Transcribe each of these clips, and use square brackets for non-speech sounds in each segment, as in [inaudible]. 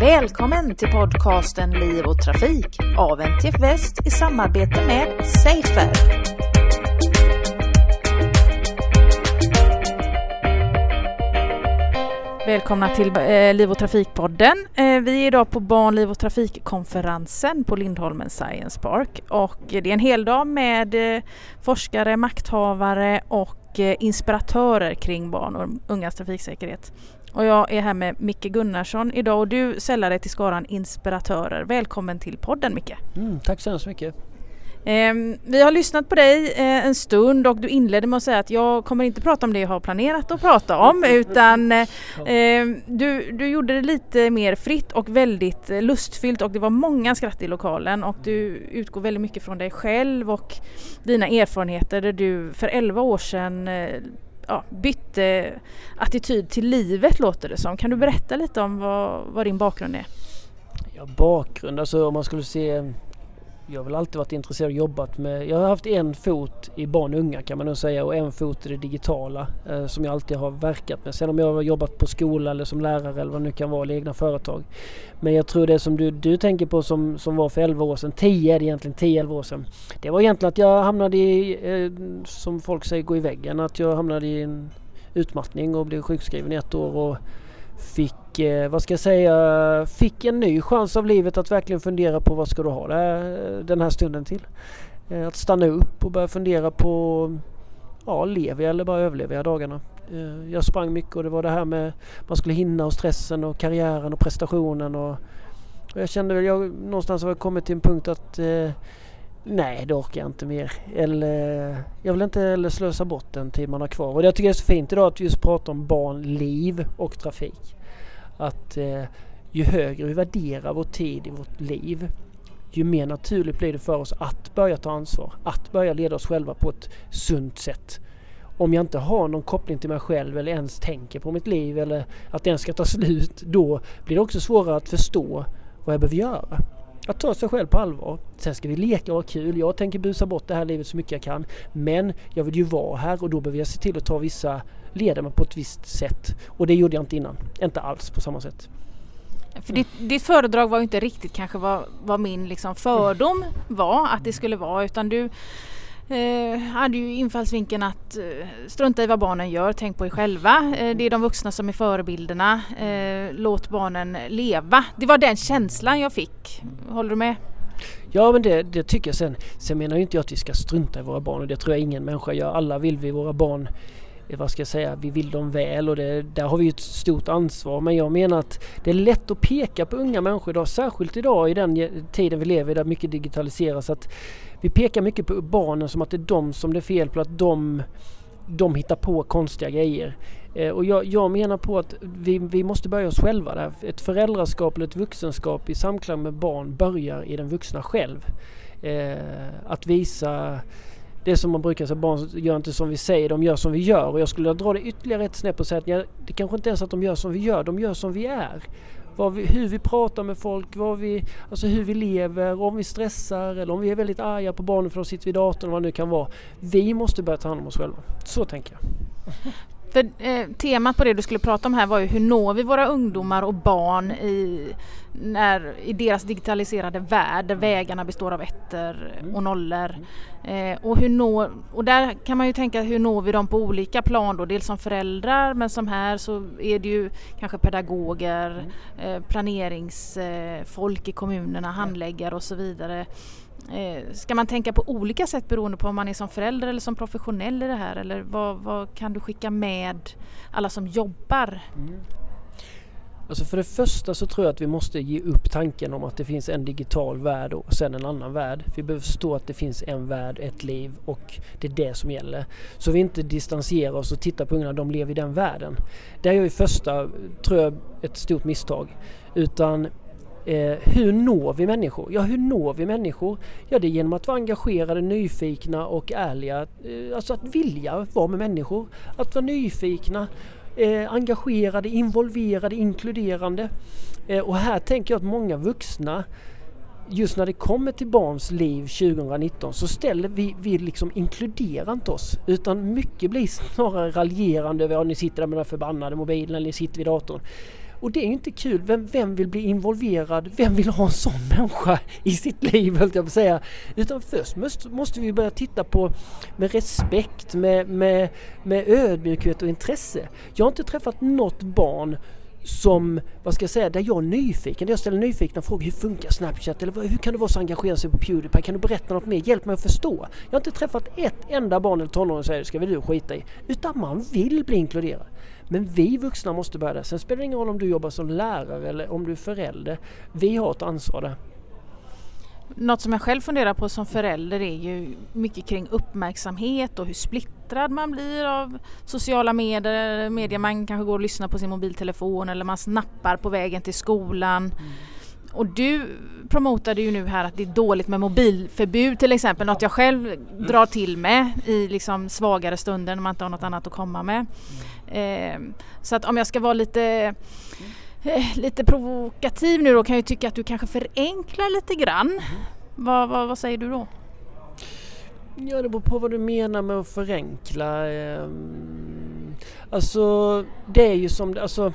Välkommen till podcasten Liv och Trafik av NTF Väst i samarbete med Safer. Välkomna till eh, Liv och Trafikpodden. Eh, vi är idag på Barn, liv och trafikkonferensen på Lindholmen Science Park och det är en hel dag med eh, forskare, makthavare och inspiratörer kring barn och ungas trafiksäkerhet. Och jag är här med Micke Gunnarsson idag och du sällar dig till skaran inspiratörer. Välkommen till podden Micke! Mm, tack så hemskt mycket! Eh, vi har lyssnat på dig eh, en stund och du inledde med att säga att jag kommer inte prata om det jag har planerat att prata om [laughs] utan eh, du, du gjorde det lite mer fritt och väldigt eh, lustfyllt och det var många skratt i lokalen och du utgår väldigt mycket från dig själv och dina erfarenheter där du för 11 år sedan ja, bytte eh, attityd till livet låter det som. Kan du berätta lite om vad, vad din bakgrund är? Ja, bakgrund, alltså om man skulle se jag har väl alltid varit intresserad och jobbat med, jag har haft en fot i barn och unga kan man nog säga och en fot i det digitala eh, som jag alltid har verkat med. Sen om jag har jobbat på skola eller som lärare eller vad det nu kan vara, eller egna företag. Men jag tror det som du, du tänker på som, som var för 11 år sedan, 10 är det egentligen, 10-11 år sedan. Det var egentligen att jag hamnade i, eh, som folk säger, gå i väggen. Att jag hamnade i en utmattning och blev sjukskriven i ett år och fick, eh, vad ska jag säga, fick en ny chans av livet att verkligen fundera på vad ska du ha det, den här stunden till. Eh, att stanna upp och börja fundera på, ja lever jag eller bara överlever jag dagarna? Eh, jag sprang mycket och det var det här med man skulle hinna och stressen och karriären och prestationen och, och jag kände väl, jag någonstans har jag kommit till en punkt att eh, Nej, det orkar jag inte mer. Eller, jag vill inte heller slösa bort den tid man har kvar. Och jag tycker det är så fint idag att just prata om barn, liv och trafik. Att eh, ju högre vi värderar vår tid i vårt liv ju mer naturligt blir det för oss att börja ta ansvar. Att börja leda oss själva på ett sunt sätt. Om jag inte har någon koppling till mig själv eller ens tänker på mitt liv eller att den ska ta slut, då blir det också svårare att förstå vad jag behöver göra. Att ta sig själv på allvar. Sen ska vi leka och ha kul. Jag tänker busa bort det här livet så mycket jag kan. Men jag vill ju vara här och då behöver jag se till att ta vissa leda mig på ett visst sätt. Och det gjorde jag inte innan. Inte alls på samma sätt. För ditt, ditt föredrag var ju inte riktigt kanske vad, vad min liksom fördom var att det skulle vara utan du eh, hade ju infallsvinkeln att eh, strunta i vad barnen gör, tänk på er själva. Eh, det är de vuxna som är förebilderna. Eh, låt barnen leva. Det var den känslan jag fick. Håller du med? Ja men det, det tycker jag sen. Sen menar ju inte jag att vi ska strunta i våra barn och det tror jag ingen människa gör. Alla vill vi våra barn Eh, vad ska jag säga, vi vill dem väl och det, där har vi ett stort ansvar. Men jag menar att det är lätt att peka på unga människor idag, särskilt idag i den tiden vi lever i där mycket digitaliseras. Att vi pekar mycket på barnen som att det är de som det är fel på, att de, de hittar på konstiga grejer. Eh, och jag, jag, menar på att vi, vi måste börja oss själva där. Ett föräldraskap eller ett vuxenskap i samklang med barn börjar i den vuxna själv. Eh, att visa det som man brukar säga, barn gör inte som vi säger, de gör som vi gör. Och jag skulle dra det ytterligare ett snäpp och säga att ja, det kanske inte är så att de gör som vi gör, de gör som vi är vi, hur vi pratar med folk, vad vi, alltså hur vi lever, om vi stressar eller om vi är väldigt arga på barnen för att de sitter vid datorn, vad det nu kan vara. Vi måste börja ta hand om oss själva. Så tänker jag. För eh, temat på det du skulle prata om här var ju hur når vi våra ungdomar och barn i, när, i deras digitaliserade värld där vägarna består av ettor mm. och nollor. Eh, och, hur når, och där kan man ju tänka hur når vi dem på olika plan då, dels som föräldrar men som här så är det ju kanske pedagoger, mm. eh, planeringsfolk i kommunerna, handläggare och så vidare. Eh, ska man tänka på olika sätt beroende på om man är som förälder eller som professionell i det här eller vad, vad kan du skicka med alla som jobbar? Mm. Alltså för det första så tror jag att vi måste ge upp tanken om att det finns en digital värld och sen en annan värld. Vi behöver förstå att det finns en värld, ett liv och det är det som gäller. Så vi inte distanserar oss och tittar på ungarna, de lever i den världen. Det är ju första, tror jag, ett stort misstag. Utan Eh, hur når vi människor? Ja, hur når vi människor? Ja, det är genom att vara engagerade, nyfikna och ärliga. Eh, alltså att vilja vara med människor. Att vara nyfikna, eh, engagerade, involverade, inkluderande. Eh, och här tänker jag att många vuxna just när det kommer till barns liv 2019 så ställer vi, vi liksom inkluderar inte oss utan mycket blir snarare raljerande över att ni sitter där med den förbannade mobilen eller ni sitter vid datorn. Och det är ju inte kul. Vem, vem vill bli involverad? Vem vill ha en sån [laughs] människa i sitt liv höll jag på att säga. Utan först måste, måste vi börja titta på med respekt, med, med, med ödmjukhet och intresse. Jag har inte träffat något barn som, vad ska jag säga, där jag är nyfiken. Där jag ställer nyfikna frågor. Hur funkar Snapchat? Eller hur kan du vara så engagerad sig på Pewdiepie? Kan du berätta något mer? Hjälp mig att förstå. Jag har inte träffat ett enda barn eller tonåring som säger ska väl du skita i. Utan man vill bli inkluderad. Men vi vuxna måste börja där. Sen spelar det ingen roll om du jobbar som lärare eller om du är förälder. Vi har ett ansvar där. Något som jag själv funderar på som förälder är ju mycket kring uppmärksamhet och hur splittrad man blir av sociala medier. medier. Man kanske går och lyssnar på sin mobiltelefon eller man snappar på vägen till skolan. Mm. Och du promotade ju nu här att det är dåligt med mobilförbud till exempel, något jag själv drar till med i liksom svagare stunder när man inte har något annat att komma med. Eh, så att om jag ska vara lite eh, lite provokativ nu då kan jag tycka att du kanske förenklar lite grann. Mm. Vad, vad, vad, säger du då? Ja det beror på vad du menar med att förenkla. Ehm, alltså det är ju som, alltså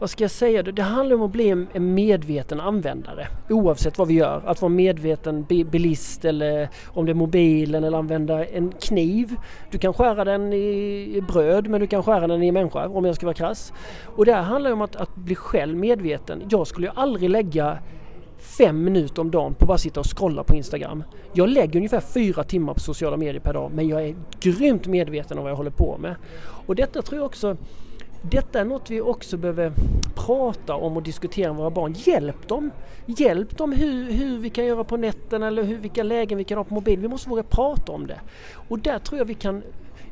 vad ska jag säga, det handlar om att bli en medveten användare oavsett vad vi gör. Att vara medveten bilist eller om det är mobilen eller använda en kniv. Du kan skära den i bröd men du kan skära den i en människa om jag ska vara krass. Och det här handlar om att, att bli själv medveten. Jag skulle ju aldrig lägga fem minuter om dagen på att bara sitta och scrolla på Instagram. Jag lägger ungefär fyra timmar på sociala medier per dag men jag är grymt medveten om vad jag håller på med. Och detta tror jag också detta är något vi också behöver prata om och diskutera med våra barn. Hjälp dem! Hjälp dem hur, hur vi kan göra på nätterna eller hur, vilka lägen vi kan ha på mobil. Vi måste våga prata om det. Och där tror jag vi kan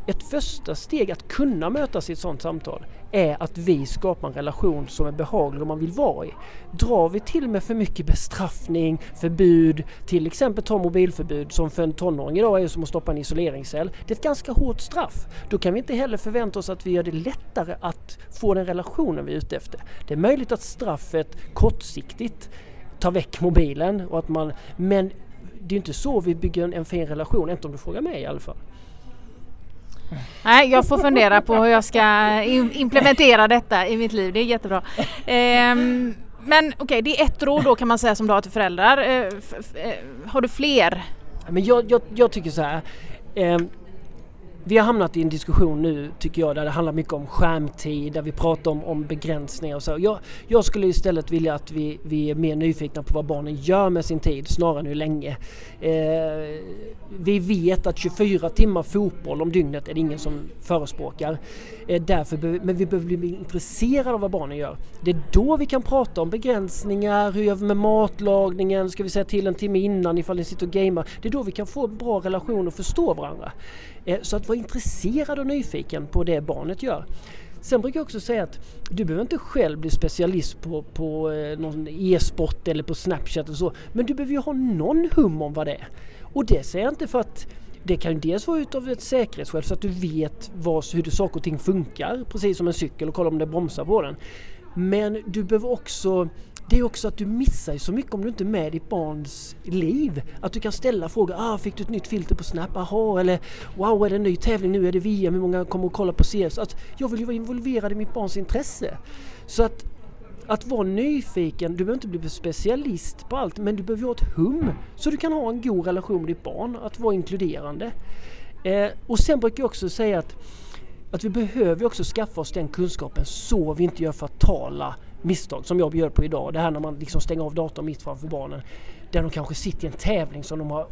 ett första steg att kunna mötas i ett sådant samtal är att vi skapar en relation som är behaglig och man vill vara i. Drar vi till med för mycket bestraffning, förbud, till exempel ta mobilförbud som för en tonåring idag är som att stoppa en isoleringscell. Det är ett ganska hårt straff. Då kan vi inte heller förvänta oss att vi gör det lättare att få den relationen vi är ute efter. Det är möjligt att straffet kortsiktigt tar väck mobilen och att man, men det är inte så vi bygger en, en fin relation, inte om du frågar mig i alla fall. Nej, jag får fundera på hur jag ska eh, implementera detta i mitt liv. Det är jättebra. Ehm, men okej, okay, det är ett råd då kan man säga som du har till föräldrar. Ehm, har du fler? Men jag, jag, jag tycker så här. Ehm, vi har hamnat i en diskussion nu tycker jag där det handlar mycket om skärmtid, där vi pratar om, om begränsningar och så. Jag, jag skulle istället vilja att vi, vi är mer nyfikna på vad barnen gör med sin tid snarare än hur länge. Eh, vi vet att 24 timmar fotboll om dygnet är det ingen som förespråkar. Eh, därför men vi behöver bli intresserade av vad barnen gör. Det är då vi kan prata om begränsningar, hur gör vi med matlagningen, ska vi säga till en timme innan ifall ni sitter och gamer. Det är då vi kan få en bra relation och förstå varandra. Eh, så att vara intresserad och nyfiken på det barnet gör. Sen brukar jag också säga att du behöver inte själv bli specialist på, på eh, någon e-sport eller på Snapchat och så. Men du behöver ju ha någon hum om vad det är. Och det säger jag inte för att det kan ju dels vara utav ett säkerhetsskäl så att du vet vad, hur saker och ting funkar. Precis som en cykel och kolla om det bromsar på den. Men du behöver också det är också att du missar så mycket om du inte är med i ditt barns liv. Att du kan ställa frågor. Ah, fick du ett nytt filter på Snap? Aha, eller wow, är det en ny tävling nu? Är det VM? Hur många kommer att kolla på CS? Att jag vill ju vara involverad i mitt barns intresse. Så att att vara nyfiken, du behöver inte bli specialist på allt men du behöver ha ett hum så du kan ha en god relation med ditt barn, att vara inkluderande. Eh, och sen brukar jag också säga att, att vi behöver också skaffa oss den kunskapen så vi inte gör fatala misstag som jag gör på idag. Det här när man liksom stänger av datorn mitt framför barnen. Där de kanske sitter i en tävling som de har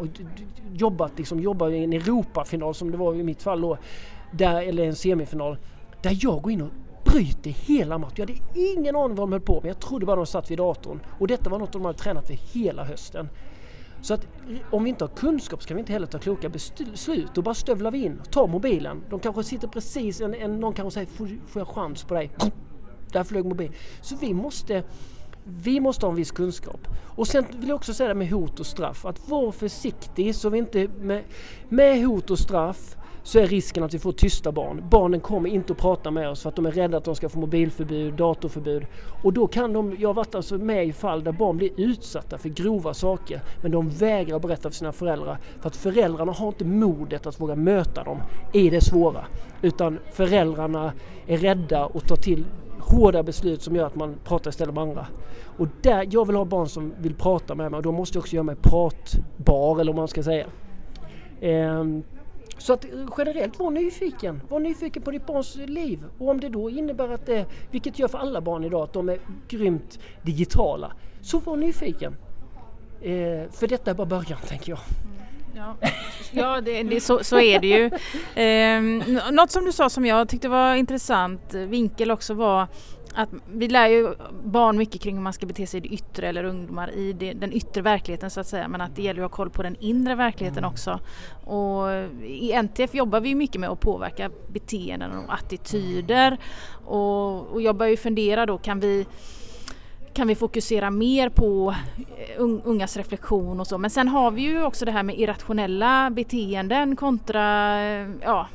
jobbat, liksom jobbar i en Europafinal som det var i mitt fall då. Där, eller en semifinal. Där jag går in och bryter hela matchen. Jag hade ingen aning vad de höll på med. Jag trodde bara de satt vid datorn. Och detta var något de hade tränat för hela hösten. Så att om vi inte har kunskap så kan vi inte heller ta kloka beslut. Då bara stövlar vi in, tar mobilen. De kanske sitter precis, en, en, någon kanske säger får, får jag chans på dig? Där flög mobilen. Så vi måste vi måste ha en viss kunskap. Och sen vill jag också säga det med hot och straff. Att vara försiktig så vi inte med, med hot och straff så är risken att vi får tysta barn. Barnen kommer inte att prata med oss för att de är rädda att de ska få mobilförbud, datorförbud. Och då kan de, jag har varit alltså med i fall där barn blir utsatta för grova saker men de vägrar berätta för sina föräldrar för att föräldrarna har inte modet att våga möta dem i det svåra. Utan föräldrarna är rädda och tar till hårda beslut som gör att man pratar istället med andra. Och där, jag vill ha barn som vill prata med mig och då måste jag också göra mig pratbar eller vad man ska säga. Ehm, så att eh, generellt var nyfiken. Var nyfiken på ditt barns liv. Och om det då innebär att det, vilket gör för alla barn idag, att de är grymt digitala. Så var nyfiken. Eh, för detta är bara början tänker jag. Mm. Ja, ja det, det, så, så är det ju. Eh, något som du sa som jag tyckte var intressant eh, vinkel också var att vi lär ju barn mycket kring hur man ska bete sig i det yttre eller ungdomar i det, den yttre verkligheten så att säga men att det gäller att ha koll på den inre verkligheten mm. också. Och I NTF jobbar vi mycket med att påverka beteenden och attityder och, och jag börjar ju fundera då kan vi kan vi fokusera mer på eh, ungas reflektion och så. Men sen har vi ju också det här med irrationella beteenden kontra eh, ja,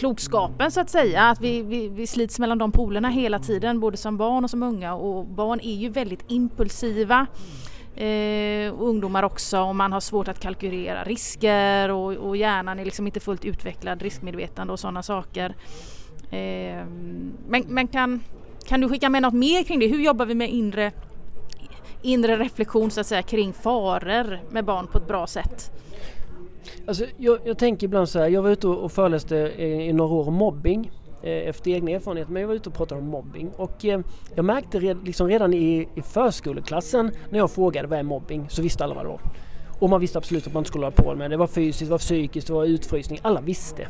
klokskapen så att säga. Att vi, vi, vi slits mellan de polerna hela tiden både som barn och som unga och barn är ju väldigt impulsiva. Eh, och ungdomar också och man har svårt att kalkylera risker och, och hjärnan är liksom inte fullt utvecklad riskmedvetande och sådana saker. Eh, men, men kan, kan du skicka med något mer kring det? Hur jobbar vi med inre, inre reflektion så att säga kring faror med barn på ett bra sätt? Alltså, jag, jag tänker ibland så här, jag var ute och föreläste i, i några år om mobbing eh, efter egna erfarenheter men jag var ute och pratade om mobbing och eh, jag märkte red, liksom redan i, i förskoleklassen när jag frågade vad är mobbing så visste alla vad det var. Och man visste absolut att man inte skulle hålla på med det. Det var fysiskt, det var psykiskt, det var utfrysning. Alla visste.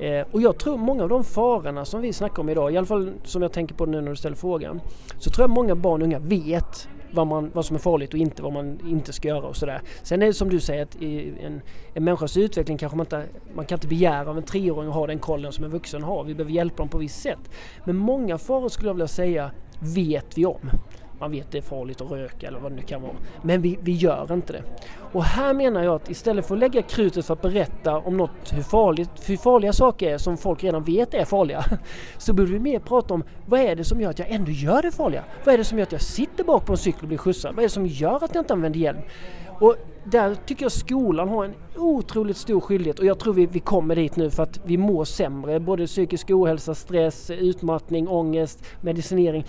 Eh, och jag tror många av de farorna som vi snackar om idag, i alla fall som jag tänker på nu när du ställer frågan, så tror jag många barn och unga vet vad, man, vad som är farligt och inte vad man inte ska göra och sådär. Sen är det som du säger att i en, en människas utveckling kanske man inte, man kan inte begära av en treåring att ha den kollen som en vuxen har. Vi behöver hjälpa dem på visst sätt. Men många faror skulle jag vilja säga vet vi om man vet det är farligt att röka eller vad det nu kan vara. Men vi, vi gör inte det. Och här menar jag att istället för att lägga krutet för att berätta om något hur, farligt, hur farliga saker är som folk redan vet är farliga. [laughs] Så borde vi mer prata om vad är det som gör att jag ändå gör det farliga? Vad är det som gör att jag sitter bak på en cykel och blir skjutsad? Vad är det som gör att jag inte använder hjälm? Och där tycker jag skolan har en otroligt stor skyldighet och jag tror vi, vi kommer dit nu för att vi mår sämre. Både psykisk ohälsa, stress, utmattning, ångest, medicinering.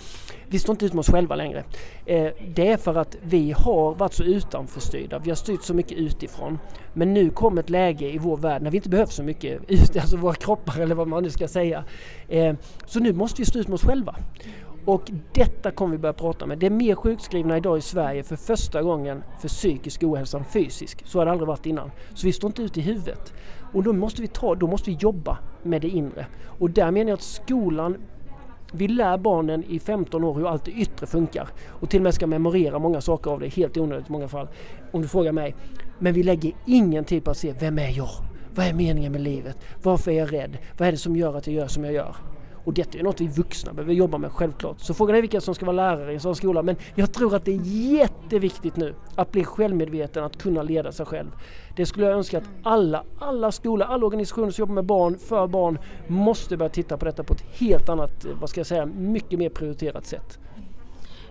Vi står inte ut med oss själva längre. Eh, det är för att vi har varit så utanförstyrda. Vi har styrt så mycket utifrån. Men nu kom ett läge i vår värld när vi inte behöver så mycket ut, [laughs] alltså våra kroppar eller vad man nu ska säga. Eh, så nu måste vi stå ut med oss själva. Och detta kommer vi börja prata med. Det är mer sjukskrivna idag i Sverige för första gången för psykisk ohälsa än fysisk. Så har det aldrig varit innan. Så vi står inte ute i huvudet. Och då måste vi ta, då måste vi jobba med det inre. Och där menar jag att skolan vi lär barnen i 15 år hur allt det yttre funkar och till och med ska memorera många saker av det, helt onödigt i många fall. Om du frågar mig. Men vi lägger ingen tid på att se, vem är jag? Vad är meningen med livet? Varför är jag rädd? Vad är det som gör att jag gör som jag gör? Och detta är något vi vuxna behöver jobba med självklart. Så frågan är vilka som ska vara lärare i en sån skola. Men jag tror att det är jätteviktigt nu att bli självmedveten, att kunna leda sig själv. Det skulle jag önska att alla, alla skolor, alla organisationer som jobbar med barn, för barn, måste börja titta på detta på ett helt annat, vad ska jag säga, mycket mer prioriterat sätt.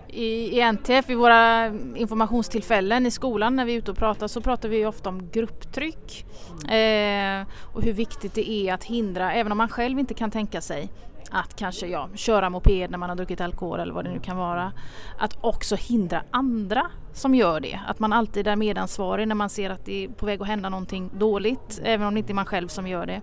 I, NTF, i våra informationstillfällen i skolan när vi är ute och pratar så pratar vi ofta om grupptryck eh, och hur viktigt det är att hindra, även om man själv inte kan tänka sig att kanske ja, köra moped när man har druckit alkohol eller vad det nu kan vara. Att också hindra andra som gör det. Att man alltid är medansvarig när man ser att det är på väg att hända någonting dåligt även om det inte är man själv som gör det.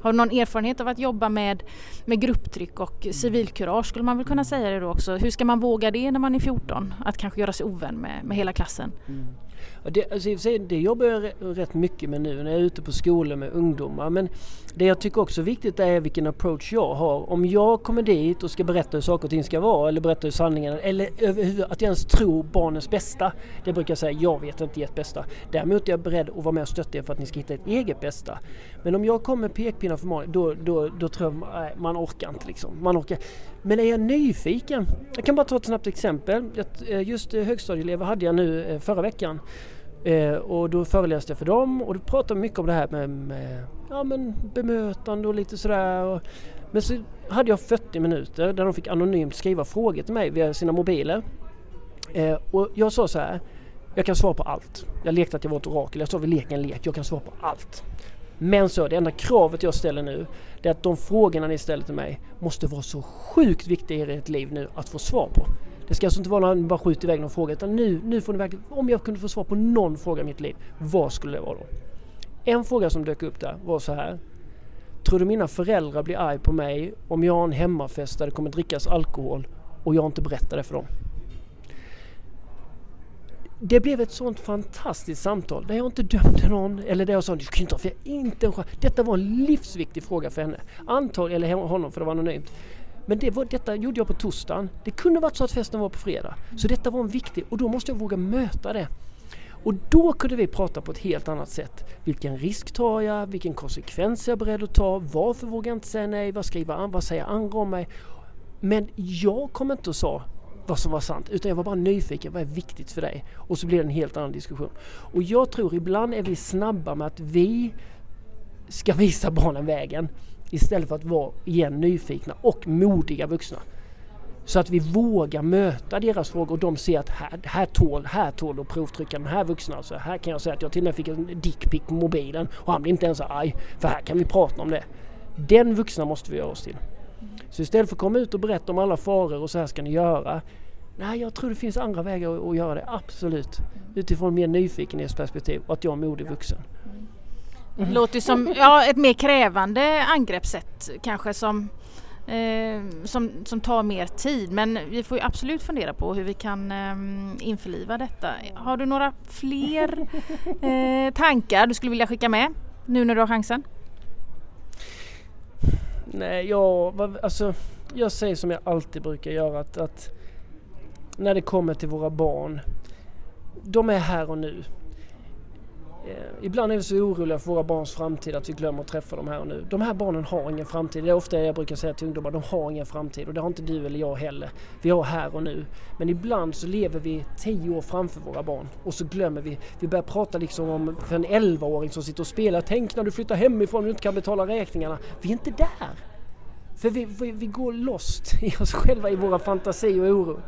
Har du någon erfarenhet av att jobba med, med grupptryck och civilkurage skulle man väl kunna säga det då också. Hur ska man våga det när man är 14? Att kanske göra sig ovän med, med hela klassen? Mm. Det, alltså, det jobbar jag rätt mycket med nu när jag är ute på skolor med ungdomar. Men det jag tycker också är viktigt är vilken approach jag har. Om jag kommer dit och ska berätta hur saker och ting ska vara eller berätta hur sanningen eller överhuvudtaget att jag ens tror barnens bästa. Det brukar jag säga, jag vet inte ert bästa. Däremot är jag beredd att vara med och stötta er för att ni ska hitta ett eget bästa. Men om jag kommer med pekpinnar för många, då, då, då tror jag nej, man orkar inte liksom. Man orkar. Men är jag nyfiken? Jag kan bara ta ett snabbt exempel. Eh, just eh, högstadieelever hade jag nu eh, förra veckan. Eh, och då föreläste jag för dem och då pratade mycket om det här med, med ja, men bemötande och lite sådär. Och, men så hade jag 40 minuter där de fick anonymt skriva frågor till mig via sina mobiler. Eh, och jag sa så här, jag kan svara på allt. Jag lekte att jag var ett orakel, jag sa vi leker en lek, jag kan svara på allt. Men så, det enda kravet jag ställer nu det är att de frågorna ni ställer till mig måste vara så sjukt viktiga i ert liv nu att få svar på. Det ska alltså inte vara någon bara skjuter iväg någon fråga utan nu, nu får ni verkligen, om jag kunde få svar på någon fråga i mitt liv, vad skulle det vara då? En fråga som dök upp där var så här. Tror du mina föräldrar blir arg på mig om jag har en hemmafest där det kommer drickas alkohol och jag inte berättar det för dem? Det blev ett sånt fantastiskt samtal där jag inte dömde någon eller där jag sa du kan inte ha inte en chans. Detta var en livsviktig fråga för henne. Antagligen, eller honom för det var anonymt. Men det var, detta gjorde jag på torsdagen. Det kunde varit så att festen var på fredag. Så detta var en viktig och då måste jag våga möta det. Och då kunde vi prata på ett helt annat sätt. Vilken risk tar jag? Vilken konsekvens är jag beredd att ta? Varför vågar jag inte säga nej? Vad, skriver, vad säger andra om mig? Men jag kom inte och sa vad som var sant utan jag var bara nyfiken. Vad är viktigt för dig? Och så blev det en helt annan diskussion. Och jag tror ibland är vi snabba med att vi ska visa barnen vägen istället för att vara igen nyfikna och modiga vuxna. Så att vi vågar möta deras frågor och de ser att här, här tål, här tål att provtrycka den här vuxna. Alltså, här kan jag säga att jag till och med fick en dickpic på mobilen och han blir inte ens arg. För här kan vi prata om det. Den vuxna måste vi göra oss till. Så istället för att komma ut och berätta om alla faror och så här ska ni göra. Nej, jag tror det finns andra vägar att, att göra det, absolut. Utifrån mer nyfikenhetsperspektiv och att jag är modig vuxen. Mm. Låter som ja, ett mer krävande angreppssätt kanske som eh, som, som tar mer tid. Men vi får absolut fundera på hur vi kan eh, införliva detta. Har du några fler [laughs] eh, tankar du skulle vilja skicka med nu när du har chansen? Nej, jag, alltså, jag säger som jag alltid brukar göra att, att när det kommer till våra barn, de är här och nu. Eh, ibland är vi så oroliga för våra barns framtid att vi glömmer att träffa dem här och nu. De här barnen har ingen framtid. Det är ofta jag brukar säga till ungdomar, de har ingen framtid och det har inte du eller jag heller. Vi har här och nu. Men ibland så lever vi tio år framför våra barn och så glömmer vi. Vi börjar prata liksom om för en 11-åring som sitter och spelar. Tänk när du flyttar hemifrån och du inte kan betala räkningarna. Vi är inte där. För vi, vi, vi går lost [laughs] i oss själva i våra fantasi och oro.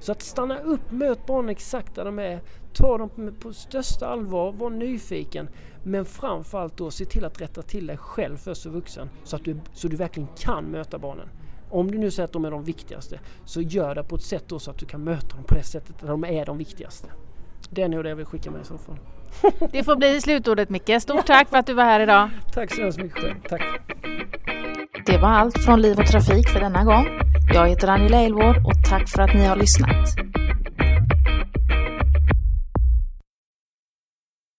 Så att stanna upp, möt barnen exakt där de är. Ta dem på största allvar, var nyfiken. Men framförallt då se till att rätta till dig själv först som vuxen så att du, så du verkligen kan möta barnen. Om du nu säger att de är de viktigaste så gör det på ett sätt då så att du kan möta dem på det sättet där de är de viktigaste. Det är nog det jag vill skicka med i så fall. Det får bli slutordet Micke. Stort tack för att du var här idag. Tack så hemskt mycket själv. Tack. Det var allt från Liv och Trafik för denna gång. Jag heter Angela Elvård och tack för att ni har lyssnat.